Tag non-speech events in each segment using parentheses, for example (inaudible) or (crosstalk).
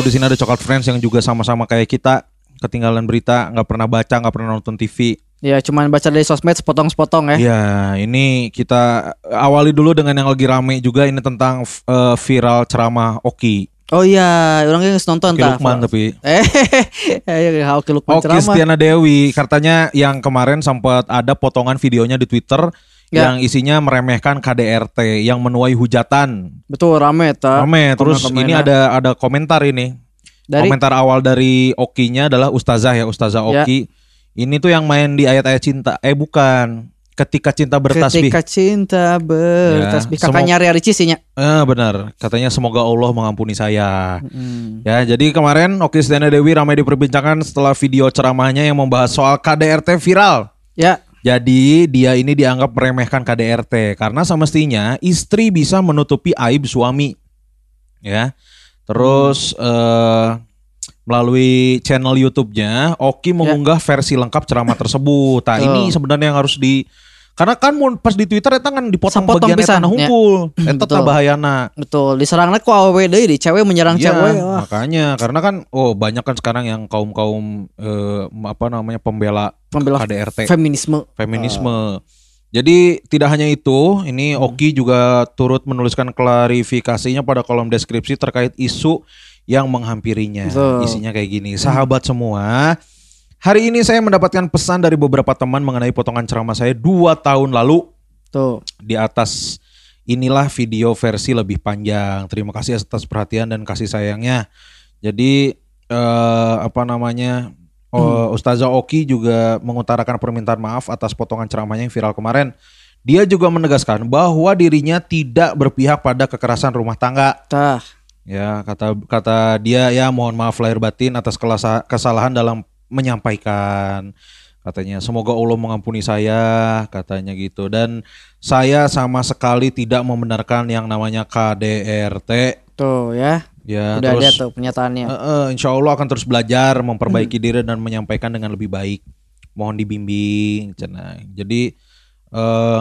tahu di sini ada coklat friends yang juga sama-sama kayak kita ketinggalan berita, nggak pernah baca, nggak pernah nonton TV. Ya cuman baca dari sosmed sepotong-sepotong ya. Ya, ini kita awali dulu dengan yang lagi rame juga ini tentang eh, viral ceramah Oki. Oh iya, orangnya nggak nonton Oki tah. Lukman tapi. Eh, (laughs) ya Oki Lukman Oki ceramah. Stiana Dewi, katanya yang kemarin sempat ada potongan videonya di Twitter Ya. yang isinya meremehkan KDRT yang menuai hujatan. Betul rame ta. Rame, terus Komen-komennya. ini ada ada komentar ini. Dari Komentar awal dari Okinya adalah Ustazah ya, Ustazah Ya. Oki. Ini tuh yang main di ayat-ayat cinta. Eh bukan. Ketika cinta bertasbih. ketika cinta bertasbih Ya, kakaknya Ria Ricis sih. Eh benar. Katanya semoga Allah mengampuni saya. Hmm. Ya, jadi kemarin Oki Stiana Dewi ramai diperbincangkan setelah video ceramahnya yang membahas soal KDRT viral. Ya, Jadi dia ini dianggap meremehkan KDRT karena semestinya istri bisa menutupi aib suami. Ya. Terus eh melalui channel YouTube-nya Oki mengunggah versi lengkap ceramah tersebut. Nah, ini sebenarnya yang harus di karena kan mun pas di Twitter eta kan dipotong Sapotong bagian pisan, eta ya. hunkul. Eta Betul. tah bahayana. betul. Diserangnya ku awewe deui di cewek menyerang Iya, cewek. Wah. makanya karena kan oh banyak kan sekarang yang kaum-kaum eh, apa namanya pembela Pembela KDRT feminisme. feminisme. Jadi tidak hanya itu, ini Hmm. Oki juga turut menuliskan klarifikasinya pada kolom deskripsi terkait isu yang menghampirinya. Betul. Isinya kayak gini, sahabat semua. Hari ini saya mendapatkan pesan dari beberapa teman mengenai potongan ceramah saya dua tahun lalu Tuh. di atas inilah video versi lebih panjang. Terima kasih atas perhatian dan kasih sayangnya. Jadi eh, apa namanya? Oh, Ustazah Oki juga mengutarakan permintaan maaf atas potongan ceramahnya yang viral kemarin. Dia juga menegaskan bahwa dirinya tidak berpihak pada kekerasan rumah tangga. Tah. Ya, kata kata dia ya mohon maaf lahir batin atas kesalahan dalam menyampaikan. Katanya semoga Allah mengampuni saya, katanya gitu. Dan saya sama sekali tidak membenarkan yang namanya KDRT. Tuh ya. Ya, Udah ada terus tuh penyataannya. eh, eh, insya Allah akan terus belajar, memperbaiki diri dan menyampaikan dengan lebih baik. Mohon dibimbing, cenah. Jadi eh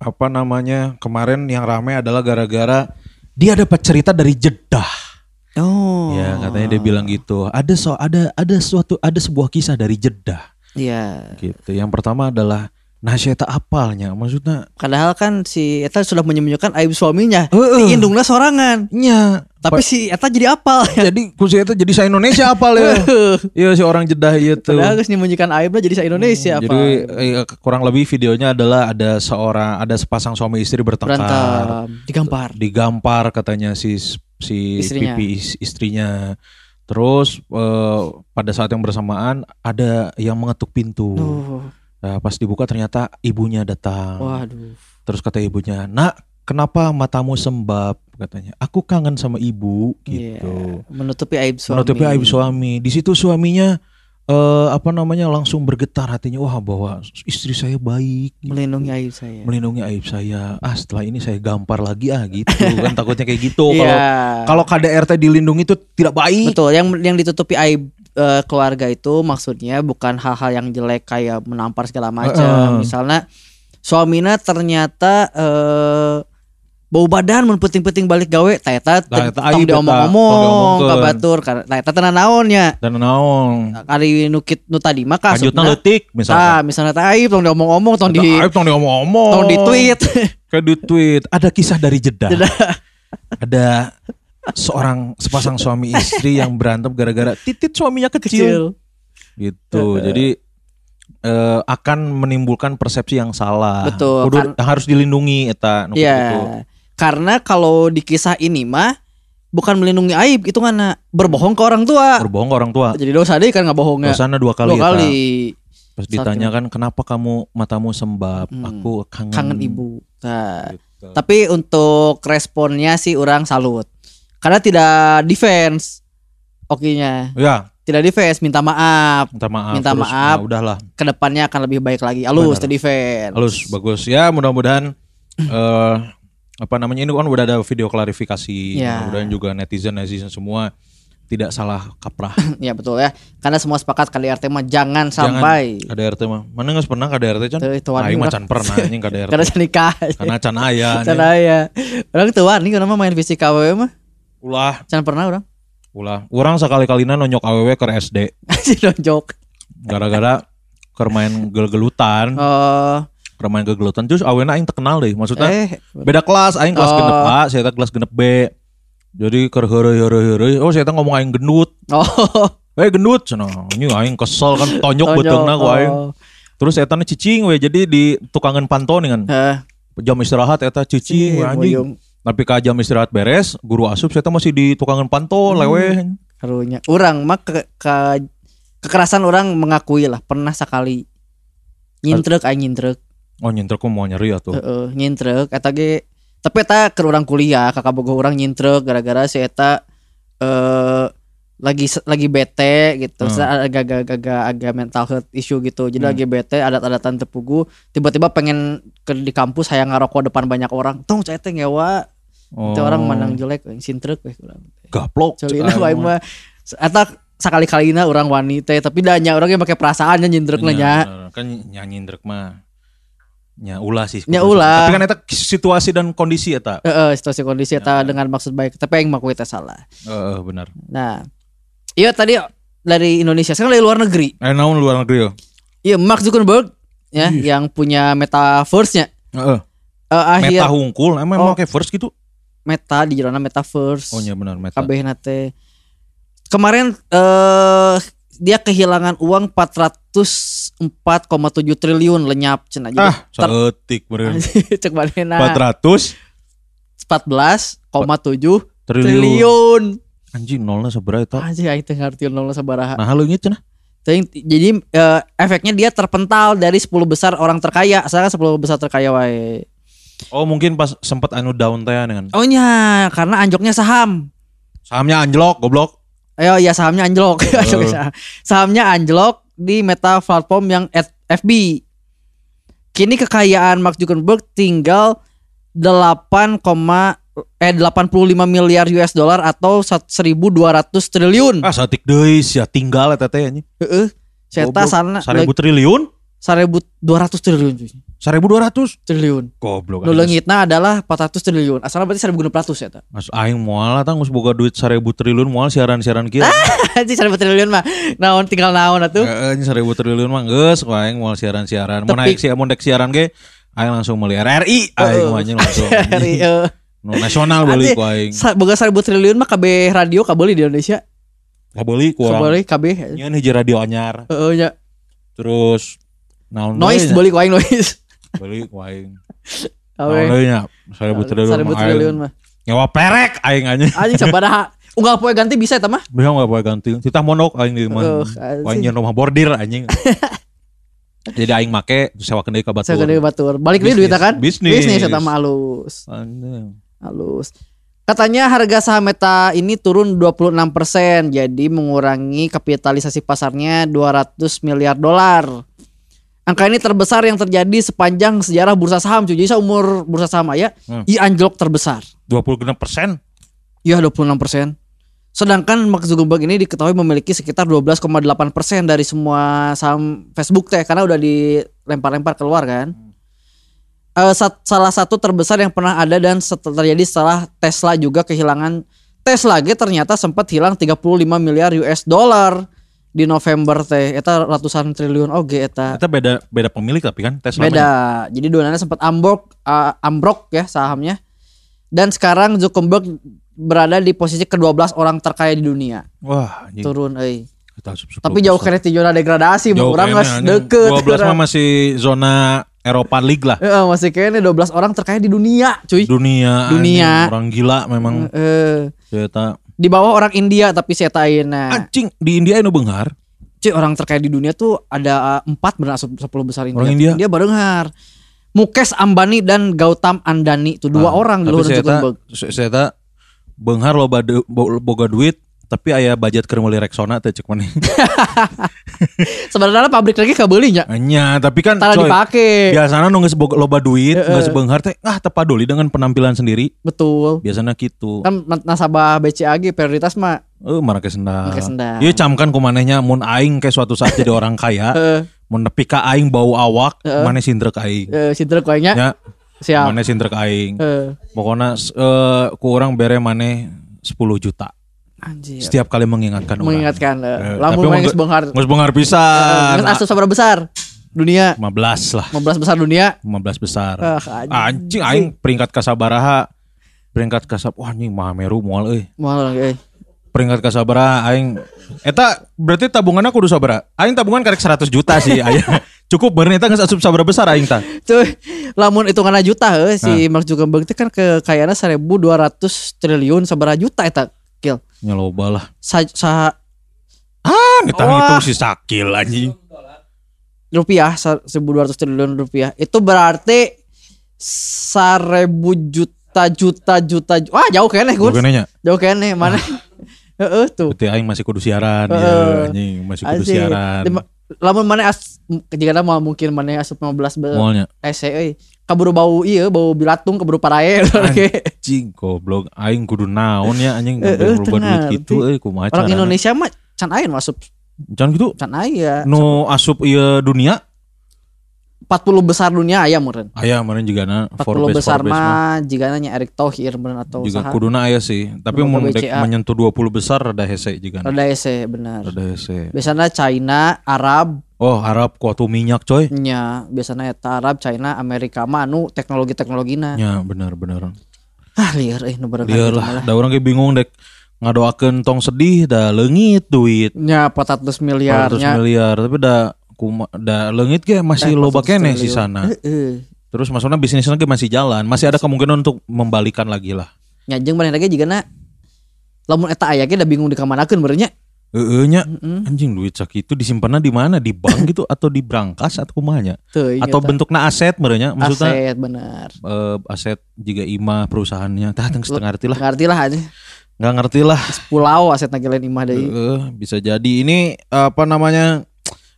apa namanya kemarin yang ramai adalah gara-gara dia dapat cerita dari Jeddah. Oh. Ya katanya dia bilang gitu. Ada so ada ada suatu ada sebuah kisah dari Jeddah Iya. gitu. Yang pertama adalah saya tak apalnya. Maksudnya Padahal kan si Eta sudah menyembunyikan aib suaminya. Heeh. Di indungnya sorangan. nya Tapi si Eta jadi apal. (laughs) jadi kursi itu jadi saya Indonesia apal ya. (laughs) Iya si orang Jeddah itu. Padahal geus menyembunyikan aibnya jadi sa Indonesia apa. Jadi eh, kurang lebih videonya adalah ada seorang ada sepasang suami istri bertengkar. berantem, digampar. Digampar katanya si si Istrinya. pipi is- istrinya. Terus eh, pada saat yang bersamaan ada yang mengetuk pintu. Duh, Nah, pas dibuka ternyata ibunya datang. waduh. Terus kata ibunya, "Nak, kenapa matamu sembab?" katanya. "Aku kangen sama ibu." Gitu. menutupi aib suami. Menutupi aib suami. Di situ suaminya eh apa namanya langsung bergetar hatinya, wah bahwa istri saya baik, Melindungi aib saya. melindungi aib saya. Ah, setelah ini saya gampar lagi ah gitu. kan (laughs) takutnya kayak gitu kalau Iya. kalau KDRT dilindungi itu tidak baik. Betul, yang yang ditutupi aib eh, keluarga itu maksudnya bukan hal-hal yang jelek kayak menampar segala macam. Heeh. Misalnya suamina ternyata eh bau badan mun penting-penting balik gawe ta eta Nah, tong diomong-omong ka batur ta eta tenan naonnya. Dan naon? Ari nukit nu tadi mah Lanjutnya kasutna. letik Tah, misalkan. misalnya ta aib tong diomong-omong tong di Aib tong diomong-omong. tong di tweet. (laughs) Kayak di tweet. Ada kisah dari Jeddah. Ada seorang sepasang suami istri yang berantem gara-gara titit suaminya kecil. Kecil. gitu. Jadi eh, akan menimbulkan persepsi yang salah. Betul, Kudu kan- harus dilindungi eta nu gitu. Karena kalau di kisah ini mah bukan melindungi aib itu kan berbohong ke orang tua. Berbohong ke orang tua. Jadi dosa deh kan nggak bohongnya. Dosana dua kali. Dua kali Pas Saat ditanyakan kenapa kamu matamu sembab? Hmm. Aku kangen. kangen ibu. Nah, Gitu. tapi untuk responnya sih orang salut. Karena tidak defense. Okinya. Ya, Tidak defense, minta maaf. minta maaf. Minta Terus, maaf. Nah, udahlah. Ke depannya akan lebih baik lagi. Alus, tidak defense. Halus, bagus. Ya, mudah-mudahan (clears throat) eh apa namanya ini kan udah ada video klarifikasi. Ya. Mudah-mudahan juga netizen netizen semua tidak salah kaprah. (laughs) ya betul ya. Karena semua sepakat KDRT mah jangan sampai. KDRT mah. Mana nggak pernah KDRT itu Aing mah lah. can pernah (laughs) anjing KDRT. Karena nikah. Karena can aya. Can anjing. aya. Orang tua nih kenapa main fisik KW mah? Ulah Can pernah orang? Ulah, orang sekali-kalina nonyok awewe ke SD si (laughs) nonjok gara-gara keur main gel-gelutan, oh main gel-gelutan terus awena aing terkenal deh. Maksudnya eh beda kelas, aing kelas Oh. genep A, saya kelas genep B. Jadi keur heureuy-heureuy-heureuy, oh saya ngomong aing gendut. oh Eh gendut cenah. Ini aing kesel kan tonjok Tonjok, beteungna ku aing. oh. Terus eta na cicing we jadi di tukangan nih kan. Eh, Jam istirahat eta cicing Iya, anjing. Tapi ka jam istirahat beres, guru asup saya masih di tukangan pantau Hmm. leweh. karunya orang mah ke, ke- kekerasan orang mengakui lah pernah sekali nyintrek aing nyintrek Oh nyentrek mau nyeri atuh. heeh nyintrek eta ge tapi eta ke orang kuliah kakak boga orang nyintrek gara-gara si eta eh lagi lagi bete gitu Hmm. Agak agak agak agak mental health issue gitu jadi Hmm. lagi bete adat-adatan tepugu tiba-tiba pengen ke di kampus saya ngarokok depan banyak orang tong saya teh ngewa Oh. itu orang mandang jelek sintrek we urang gaplok. Celina wae mah eta sekali-kalina orang wanita tapi danya orang yang pakai perasaannya nyindrek Nya, nya. bener. Kan nyanyi ndrek mah nya ulah sih. Nya ulah. Tapi kan eta situasi dan kondisi eta. Heeh, situasi kondisi eta Ya. dengan maksud baik tapi yang makui teh salah. Heeh, benar. Nah, iya tadi dari Indonesia sekarang dari luar negeri. Eh naon luar negeri yo. Iya Mark Zuckerberg ya Ih. yang punya metaverse-nya. Heeh. Eh, akhir Meta hungkul, emang Oh. mau kayak first gitu. meta di jalan metaverse. Oh iya benar meta. nate. Kemarin eh dia kehilangan uang 404,7 triliun lenyap cenah. Jadi Ah, saeutik beureun. (laughs) cek manehna 400 14,7 triliun. triliun. Anjing nolnya seberapa eta? Anjing aing teh ngartieun nol sabaraha. Nah, leungit cenah. Jadi eh, efeknya dia terpental dari 10 besar orang terkaya. Asalkan 10 besar terkaya wae. Oh, mungkin pas sempat anu down teh dengan Oh nya, karena anjloknya saham. sahamnya anjlok, goblok. Ayo ya sahamnya anjlok. (laughs) sahamnya anjlok di meta platform yang at- FB. Kini kekayaan Mark Zuckerberg tinggal 8, eh 85 miliar US dollar atau 1200 triliun. Ah, satik deui sia tinggal eta teh anjing. Heeh. Seta sana 1000 triliun? 1200 triliun cuy. 1200. Triliun. Goblok. Nu leungitna adalah 400 triliun. Asalnya berarti 1600 ya ta. Mas aing moal lah tang geus boga duit 1000 triliun moal siaran-siaran kieu. (laughs) Anjing 1000 triliun mah. Naon tinggal naon atuh. Heeh, ini 1000 triliun mah geus aing moal siaran-siaran. Tapi- naik si mun dek siaran ge aing langsung meuli RRI aing mah anjing langsung. (laughs) Eh, Nu nasional beli Anjing. ku aing. boga 1000 triliun mah KB radio kabeli di Indonesia. Kabeli ku. Kabeli KB. Nyeun hiji radio anyar. Heeh nya. Terus naon Noise beli ku aing noise. Beli aing. (laughs) Kabeh. Naon deui nya? 1000 triliun. 1000 mah triliun mah. Nyawa perek aing anjing. (laughs) Anjing sabaraha. Unggal poe ganti bisa eta mah. Bisa enggak boleh ganti. Titah monok aing di anjing. Aing rumah bordir anjing. (laughs) Jadi aing make sewakeun deui ka batur. Saya gede batur. Balik deui duitnya kan? Bisnis. Bisnis eta mah halus. Anjing. Halus. Katanya harga saham Meta ini turun 26%, jadi mengurangi kapitalisasi pasarnya 200 miliar dolar. Angka ini terbesar yang terjadi sepanjang sejarah bursa saham, cuy. Jadi seumur bursa saham ya, Hmm. i anjlok terbesar. 26 persen. Ya 26%. Sedangkan Mark Zuckerberg ini diketahui memiliki sekitar 12,8% dari semua saham Facebook teh karena udah dilempar-lempar keluar kan. Eh, sat- salah satu terbesar yang pernah ada dan set- terjadi setelah Tesla juga kehilangan Tesla ge ternyata sempat hilang 35 miliar US dollar di November teh eta ratusan triliun oge eta Kita beda beda pemilik tapi kan Tesla. beda jadi dua sempat ambruk uh, ambrok ya sahamnya dan sekarang Zuckerberg berada di posisi ke-12 orang terkaya di dunia Wah, anjing. turun euy Kita asup 10 tapi jauh kena ti zona degradasi Jauh geus anjing. deket 12 mah masih zona Eropa League lah. Heeh, masih kayaknya 12 orang terkaya di dunia cuy Dunia. Dunia. anjing. Orang gila memang. Eh, Ternyata. Di bawah orang India tapi saya ayeuna Anjing di India anu beunghar. cuy orang terkaya di dunia tuh ada uh, empat benar 10 besar India. Orang India? dia barengar Mukesh Ambani dan Gautam Andani itu dua Ah, orang di luar saya tak loba de- bo- boga duit tapi aya budget keur meuli Rexona teh cek maneh. (laughs) sebenarnya pabrik lagi kabelinya Anya, tapi kan Tara coy, dipake biasanya nu geus loba duit, geus beunghar teh ah teu paduli dengan penampilan sendiri. betul Biasanya gitu. kan nasabah BCAG prioritas mah Eh, mana ke sendal. Make sendal. Iya camkan kumanehnya mun aing ke suatu saat jadi orang kaya, (laughs) eh mun nepi ka aing bau awak, Heeh. mana sindrek aing. eh sinter kuenya Ya, siap mana sindrek aing. eh Pokoknya eh ku orang bere maneh 10 juta. Anjir. Setiap kali mengingatkan orang. mengingatkan Eh, eh, lamun main mau geus bengar pisan. Geus asup sabaraha besar? Dunia 15 lah. 15 besar dunia. 15 besar. Ah, Anjing aing peringkat kasabaraha. Peringkat kasab wah anjing Mahameru moal euy. Moal euy. Peringkat kasabaraha aing eta berarti tabunganna kudu sabaraha? Aing tabungan karek 100 juta sih (laughs) aya. Cukup bener eta geus asup sabaraha besar aing tah. Cuy, lamun hitungan juta heuh si Ah. Mark Zuckerberg teh kan kekayaanna 1200 triliun sabaraha juta eta kill. Nya loba lah. Sa, sa Ah, kita hitung si Sakil anjing. rupiah sa- 1200 triliun rupiah. Itu berarti 1000 juta juta juta ju- Wah, jauh. Bukan nya. Jauh keneh mana? (laughs) Heeh tuh. Berarti aing masih kudu siaran Heeh. ya anjing, masih kudu Anjing. siaran. Lamun mana as jika mau mungkin mana asup 15 be Moalnya ese euy. Kaburu bau iya bau bilatung kaburu parae (laughs) anjing goblok aing kudu naon ya anjing Heeh, ngambil rubah duit gitu euy kumaha Orang. Indonesia mah can nu asup Jangan gitu. can aya. Nu asup ieu dunia 40 besar dunia aya meureun. aya mana juga na 40 besar mah jika nanya Erick Thohir bener atau juga usaha. kuduna aya sih tapi BCA. menyentuh 20 besar rada hese juga Rada ese benar. rada hese Biasanya China, Arab, oh Arab kuatu minyak coy nya biasanya eta Arab, China, Amerika mah anu teknologi-teknologina. ya benar benar Ah liar eh nu bareng dia gitu lah da urang ge bingung dek ngadoakeun tong sedih da leungit duit Nya 400 400 miliarnya. miliar tapi da kuma da leungit ge masih Eh, loba 400 keneh triliun. sih sana Heeh. terus maksudnya bisnisnya ge masih jalan masih ada kemungkinan untuk membalikan lagi lah Nya jeung maneh lagi jigana lamun eta aya ge da bingung dikamanakeun benernya. Heeh nya Heeh. anjing duit sakitu disimpannya di mana di bank gitu atau di brankas atau kumanya Teu inget atau bentuknya aset merenya maksudnya aset bener. eh, aset juga ima perusahaannya tah teng setengah ngerti lah Ngerti lah aja. nggak ngerti lah Pulau aset nage lain imah deui. Heeh, bisa jadi ini apa namanya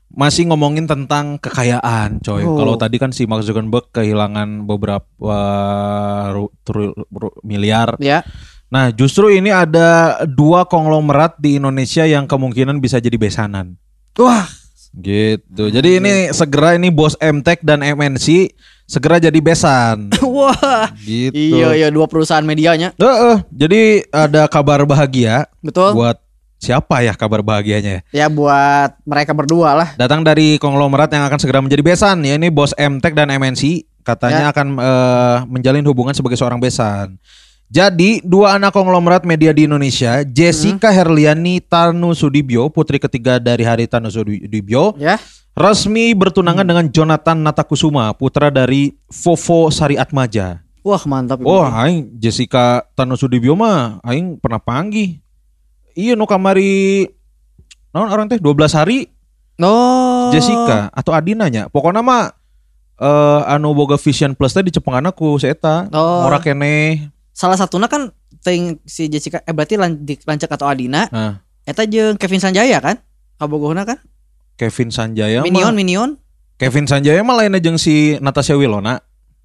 masih ngomongin tentang kekayaan coy Oh. kalau tadi kan si Mark Zuckerberg kehilangan beberapa ru- miliar Ya. Nah justru ini ada dua konglomerat di Indonesia yang kemungkinan bisa jadi besanan Wah, Gitu. Jadi ini segera ini bos MTech dan MNC segera jadi besan. (laughs) wah. Gitu. Iya iya dua perusahaan medianya. Heeh, jadi ada kabar bahagia Betul. buat siapa ya kabar bahagianya ya? Ya buat mereka berdua lah. Datang dari konglomerat yang akan segera menjadi besan. Ya ini bos MTech dan MNC katanya akan eh, menjalin hubungan sebagai seorang besan. Jadi dua anak konglomerat media di Indonesia, Jessica Herliani Tanu Sudibyo, putri ketiga dari Hari Tanu Sudibyo, Ya. resmi bertunangan dengan Jonathan Natakusuma, putra dari Fofo Sari Atmaja. Wah mantap. ini. Oh, aing Jessica Tanu Sudibyo mah aing pernah panggih. Iya nu kamari naon orang teh 12 hari Oh. Jessica atau Adina nya. Pokoknya mah eh anu boga Vision Plus teh dicepengan aku si eta. Oh. Ora keneh. Salah satunya kan ting si Jessica eh berarti lan, di, Lancek atau Adina Nah, eta jeung Kevin Sanjaya kan? Kabogohna kan? Kevin Sanjaya Minion mah Minion. Kevin Sanjaya mah lainnya jeung si Natasha Wilona.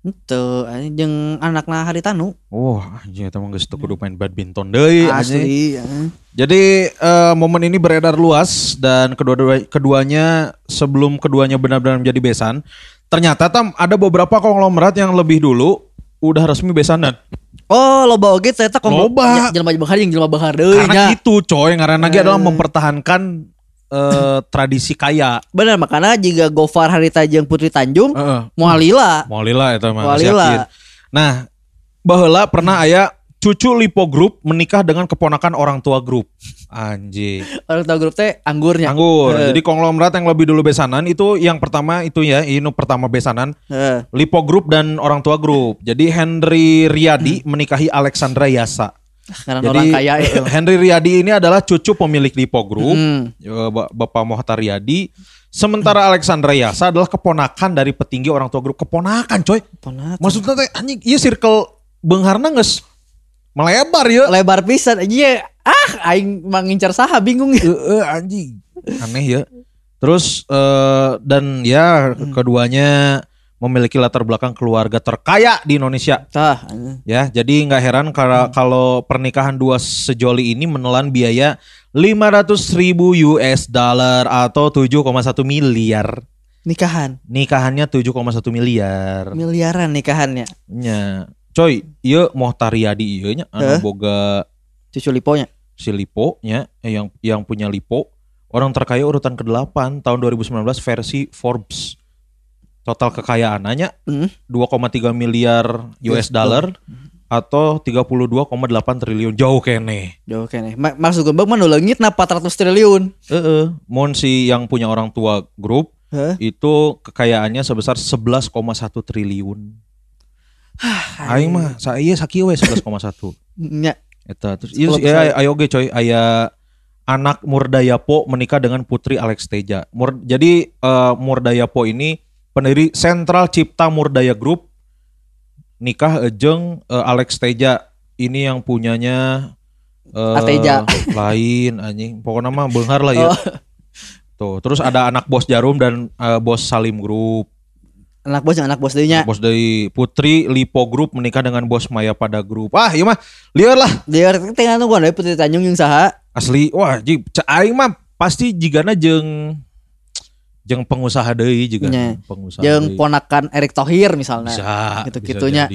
Itu jeung anakna Haritanu. Wah, anjing eta mah geus teu kudu main badminton deui. Asli. ya. Jadi eh, momen ini beredar luas dan kedua keduanya sebelum keduanya benar-benar menjadi besan, ternyata tam ada beberapa konglomerat yang lebih dulu udah resmi besanan. Oh, loba oge teh eta Loba. jelema bahar jeung jelema bahar deui Karena nya. itu coy, lagi Eh. adalah mempertahankan eh, tradisi kaya. Bener makanya jika Gofar Harita jeung Putri Tanjung Heeh. moal lila. Mau lila eta mah. Nah, baheula pernah aya cucu Lipo Group menikah dengan keponakan orang tua grup. Anjing. Orang tahu grup teh anggurnya. Anggur. Eh. Jadi konglomerat yang lebih dulu besanan itu yang pertama itu ya, ini pertama besanan Heeh. Lipo Group dan orang tua grup. Jadi Henry Riyadi menikahi Alexandra Yasa. Karena Jadi orang kaya ya. Henry Riyadi ini adalah cucu pemilik Lipo Group, Hmm. Ba- Bapak Mohtar Riyadi. Sementara Alexandra Yasa adalah keponakan dari petinggi orang tua grup. Keponakan coy. Ponakan. Maksudnya teh anjing iya circle Beungharna geus melebar ya. lebar pisan iya ah aing mangincar saha bingung ya Heeh anjing. Aneh ya. Terus eh, dan ya keduanya memiliki latar belakang keluarga terkaya di Indonesia. tah Ya, jadi nggak heran kalau kalau pernikahan dua sejoli ini menelan biaya 500 ribu US dollar atau 7,1 miliar. nikahan Nikahannya 7,1 miliar. miliaran nikahannya Nya, coy, iya Mohtar Riyadi ieu nya anu boga cucu liponya si Lipo nya eh, yang yang punya Lipo orang terkaya urutan ke-8 tahun 2019 versi Forbes. Total kekayaannya Hmm. 2,3 miliar US dollar atau 32,8 triliun jauh kene. Jauh kene. Ma Mark Zuckerberg mah nu leungit na 400 triliun. Heeh, mon si yang punya orang tua grup Hah? itu kekayaannya sebesar 11,1 triliun. Aing mah saya sakieu we 11,1. Nya. Eta terus iya ya, ayo ge coy aya anak Murdayapo menikah dengan putri Alex Teja. Mur, jadi eh, Murdayapo ini pendiri Sentral Cipta Murdaya Group nikah jeung eh, Alex Teja. Ini yang punyanya eh, Ateja. lain anjing. Pokoknya mah beunghar lah ya. Oh. Tuh, terus ada anak bos Jarum dan eh, bos Salim Group. Anak bos jeung anak bos deui nya. Bos dari Putri Lipo Group menikah dengan bos Maya pada Group. Ah, iya mah liar lah. Dia tengah nunggu ada Putri Tanjung jeung saha? asli wah ji ca- aing mah pasti jigana jeung jeung pengusaha deui juga Nya. pengusaha Jeung deui. ponakan Erick Thohir misalnya. bisa lah.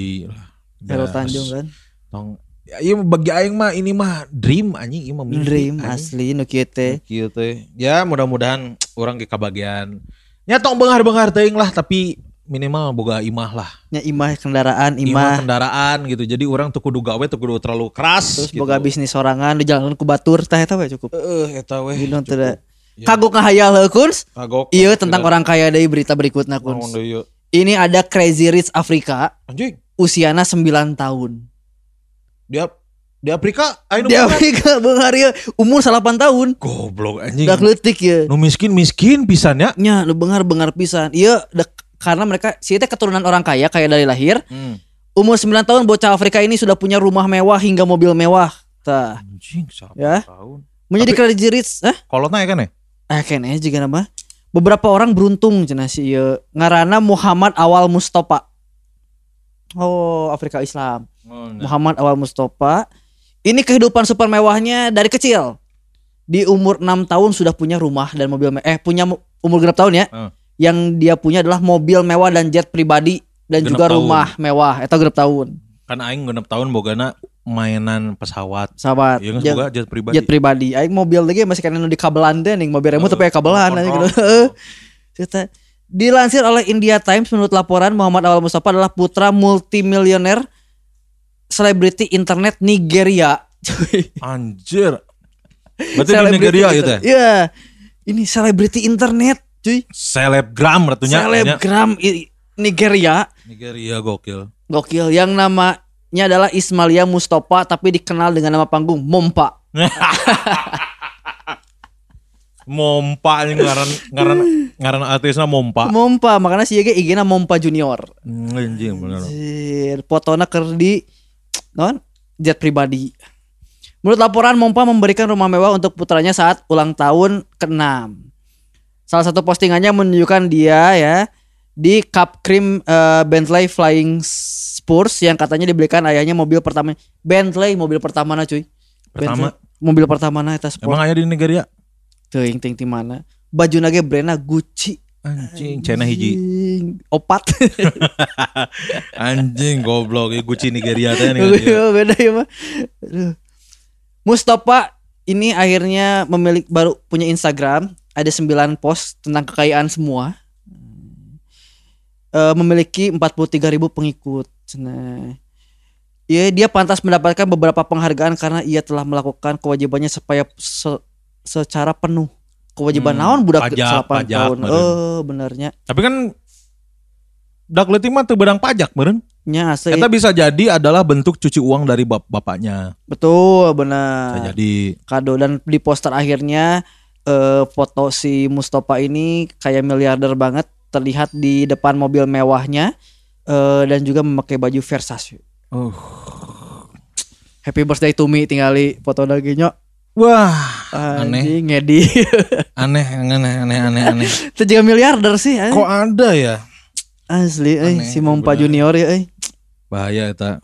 Hero Das. Tanjung kan. tong ya, iya bagi aing mah ini mah dream anjing ieu mah mimpi Dream anjing. asli nu kieu teh. Kieu teh ya mudah-mudahan orang ke kabagian nya tong beunghar-beunghar teuing lah tapi minimal boga imah lah Nya imah kendaraan, imah imah kendaraan gitu jadi orang tuh kudu gawe tuh kudu terlalu keras terus gitu. boga bisnis sorangan di jalan ku batur tah eta we cukup. Heeh, eta weh. Gitu teh da. Ya. Kagok ngahayal heukeun. Kagok. Iya tentang orang kaya deui berita berikutna Naon kun. deui, yeuh. Ini ada Crazy Rich Afrika, Anjing, usiana 9 tahun. dia di Afrika ayo Di Afrika (laughs) beunghar ieu umur 8 tahun. goblok anjing. Udah leutik ya. Nu miskin miskin pisan ya. Nya nu beunghar beunghar pisan. Iya dek- karena mereka si teh keturunan orang kaya kaya dari lahir. Hmm. Umur 9 tahun bocah Afrika ini sudah punya rumah mewah hingga mobil mewah. Tah. Anjing, Ya. tahun. Menjadi Crazy Rich, eh? Kalau naik kan ya? Eh kene juga nama. Beberapa orang beruntung cenah si ieu. Ngaranna Muhammad Awal Mustafa. Oh, Afrika Islam. Muhammad Awal Mustafa. Ini kehidupan super mewahnya dari kecil. Di umur 6 tahun sudah punya rumah dan mobil eh punya umur genap tahun ya. Hmm. Yang dia punya adalah mobil mewah dan jet pribadi dan Genep juga tahun. rumah mewah. Eta genap tahun. Kan aing genep tahun bogana mainan pesawat. Jeung boga jet pribadi. jet pribadi. Aing mobil lagi masih kan di kabelan teh ning mobil remote Oh, tapi ya kabelan aja gitu. Cerita. Dilansir oleh India Times menurut laporan Muhammad Awal Mustafa adalah putra multimilioner selebriti internet Nigeria. (laughs) Anjir. Berarti di Nigeria gitu ya? Iya. Ini selebriti internet, cuy. Selebgram ratunya. Selebgram Nigeria. Nigeria gokil. Gokil yang namanya adalah Ismalia Mustafa tapi dikenal dengan nama panggung Mompa. (laughs) Mompa ini ngaran ngaran ngaran artisnya Mompa. Mompa, makanya si Yege IG-na Mompa Junior. Hmm, Anjing bener. Anjir, fotona keur di non jet pribadi. Menurut laporan Mompa memberikan rumah mewah untuk putranya saat ulang tahun ke-6. Salah satu postingannya menunjukkan dia ya di Cup Cream eh, Bentley Flying Spurs yang katanya dibelikan ayahnya mobil pertama Bentley mobil pertama cuy. Pertama? Bentley, mobil pertama eta sport. Emang aya di Nigeria? Teuing ting ti mana? Baju nage brandna Gucci. Anjing, China hiji. Opat. (laughs) Anjing goblok, ya Gucci Nigeria teh. Iya, beda ya mah. Aduh. Mustafa ini akhirnya memiliki baru punya Instagram, ada 9 post tentang kekayaan semua. Eh, memiliki 43.000 pengikut. Nah, ya dia pantas mendapatkan beberapa penghargaan karena ia telah melakukan kewajibannya supaya se- secara penuh. Kewajiban Hmm, naon budak pajak, 8 pajak, tahun. Eh, benernya. Tapi kan dak leutik mah teu bedang pajak meureun. Nya asli. Eta bisa jadi adalah bentuk cuci uang dari bap bapaknya. Betul, benar. Bisa jadi. kado dan di poster akhirnya eh, foto si Mustafa ini kayak miliarder banget terlihat di depan mobil mewahnya eh, dan juga memakai baju Versace. Uh. Happy birthday to me tinggali foto lagi nyok. Wah, aneh, ngedi. (laughs) aneh, aneh, aneh, aneh, aneh. Itu juga miliarder sih. eh. Kok ada ya? Asli eh, Aneh, si Mompa. Junior ya eh. Bahaya eta.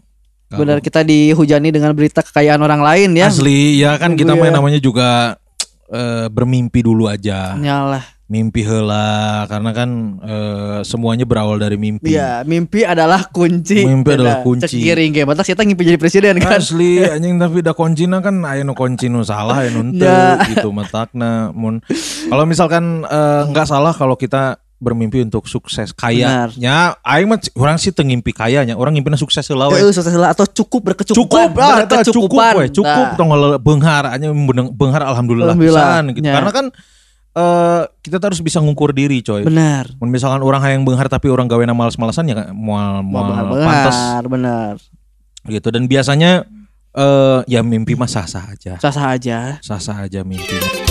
Benar kita dihujani dengan berita kekayaan orang lain ya. Asli, ya kan kita main ya. namanya juga eh, bermimpi dulu aja. Nyalah. mimpi heula karena kan eh, semuanya berawal dari mimpi. Iya, mimpi adalah kunci. Mimpi adalah Dah, kunci. Cek giring ge, batak kita ngimpi jadi presiden kan. Asli anjing tapi da kuncina kan aya nu kunci nu salah aya nu (laughs) henteu Ya. gitu matakna mun kalau misalkan eh, nggak salah kalau kita bermimpi untuk sukses. Kayanya aing mah orang sih teu ngimpi kayanya orang ngimpina sukses heula we. Sukses lah atau cukup cukup berkecukupan. lah eta cukup Berkecukupan. we. Cukup Nah, tong anya beunang- beunghar alhamdulillah, Alhamdulillah, pisan gitu. Ya. karena kan eh, kita harus bisa ngukur diri coy. Benar. Misalkan orang hayang beunghar tapi orang gawe males-malesan ya moal benar, pantas benar. gitu. Dan biasanya eh ya mimpi mah sah-sah aja. Sah-sah aja. sah-sah aja mimpi